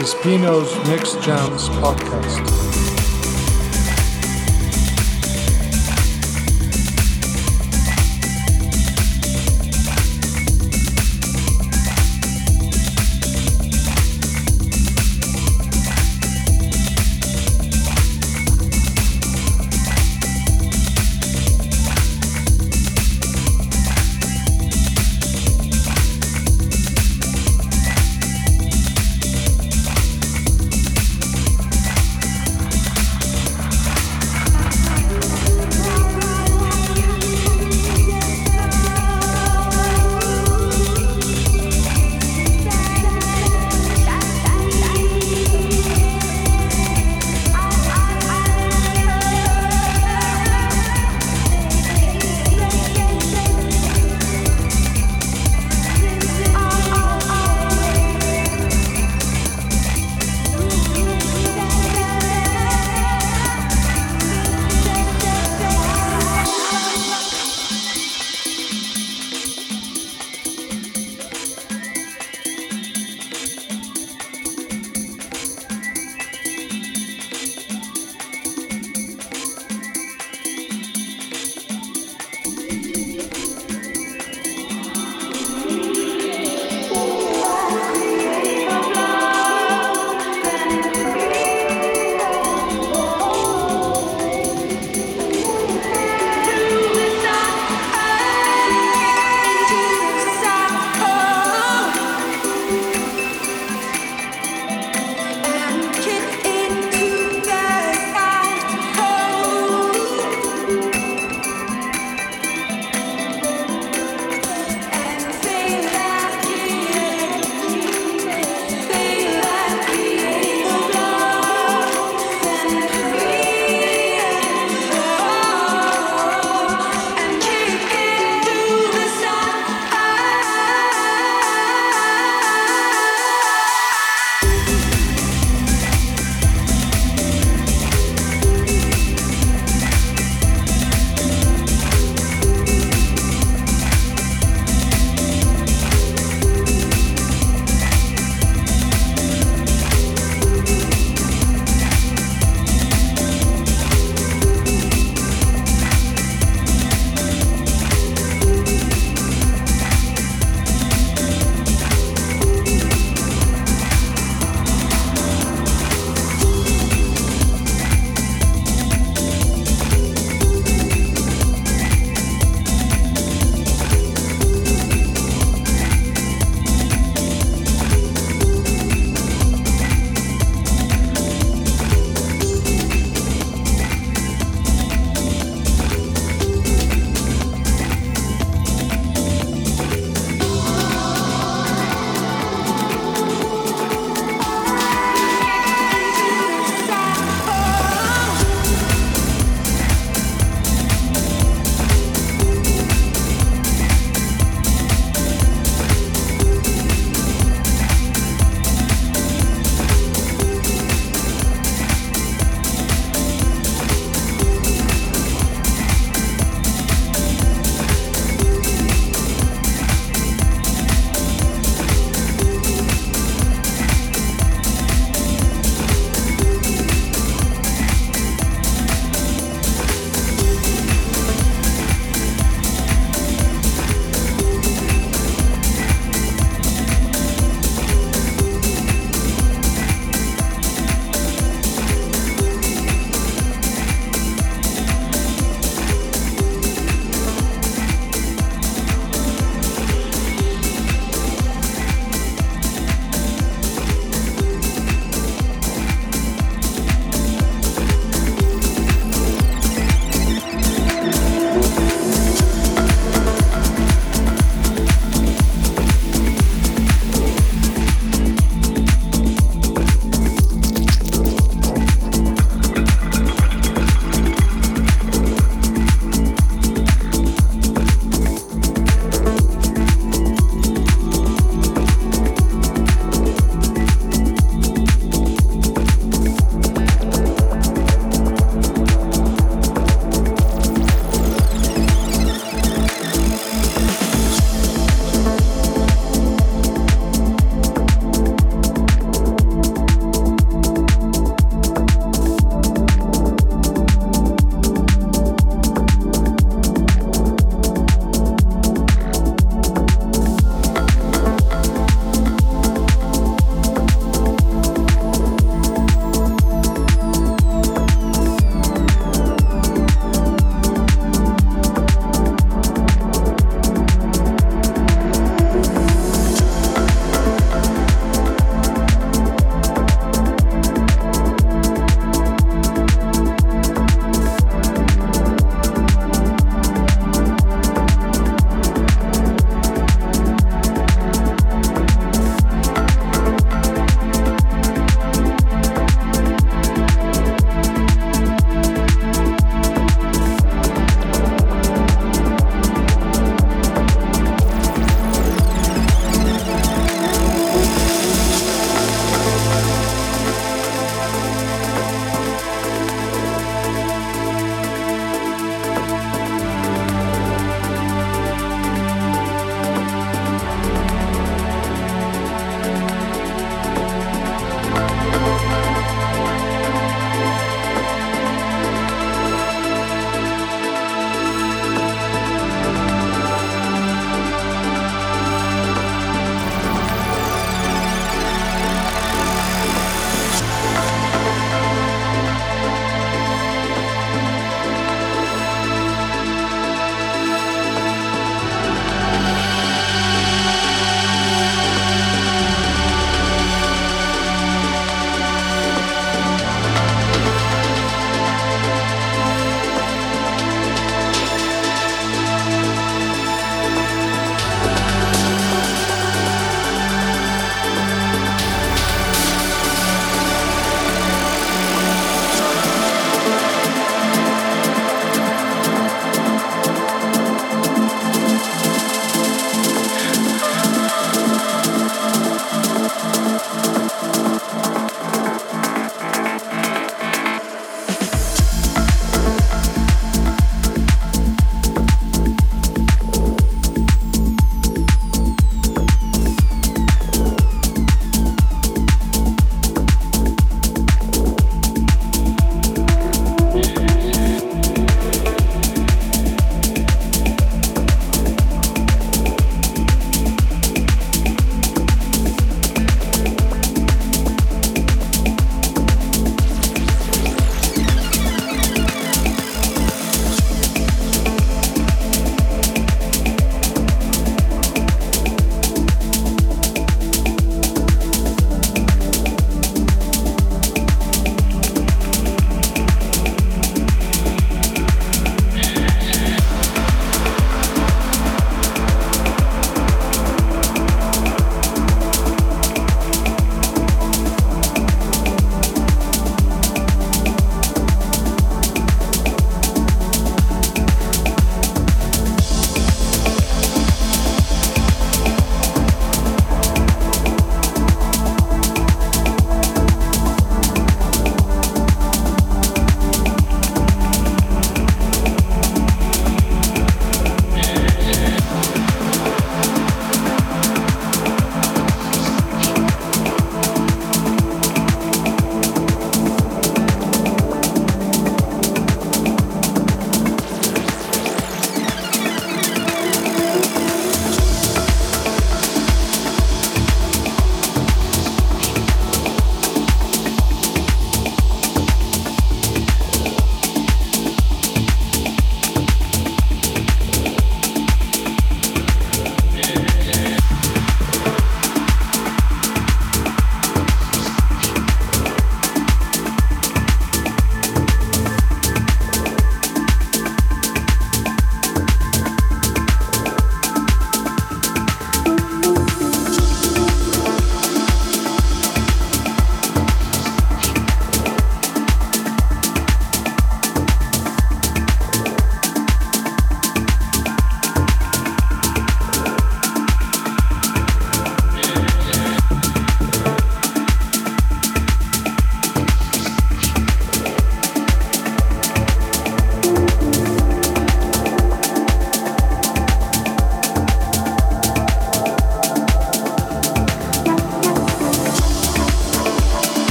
Is Pino's Mix Jams podcast.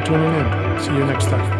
For tuning in. See you next time.